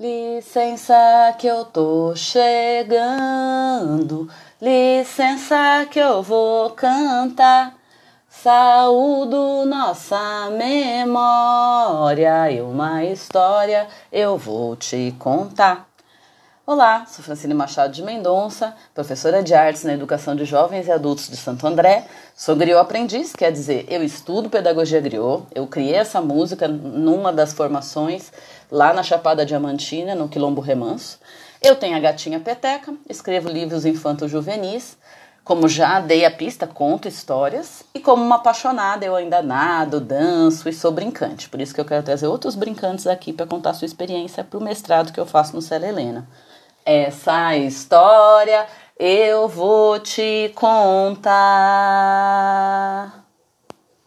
Licença que eu tô chegando, licença que eu vou cantar. Saúdo nossa memória e uma história eu vou te contar. Olá, sou Francine Machado de Mendonça, professora de artes na educação de jovens e adultos de Santo André. Sou griot aprendiz, quer dizer, eu estudo pedagogia griot. Eu criei essa música numa das formações lá na Chapada Diamantina, no Quilombo Remanso. Eu tenho a gatinha peteca, escrevo livros infanto-juvenis. Como já dei a pista, conto histórias. E como uma apaixonada, eu ainda nado, danço e sou brincante. Por isso que eu quero trazer outros brincantes aqui para contar sua experiência para o mestrado que eu faço no Célia Helena. Essa história eu vou te contar.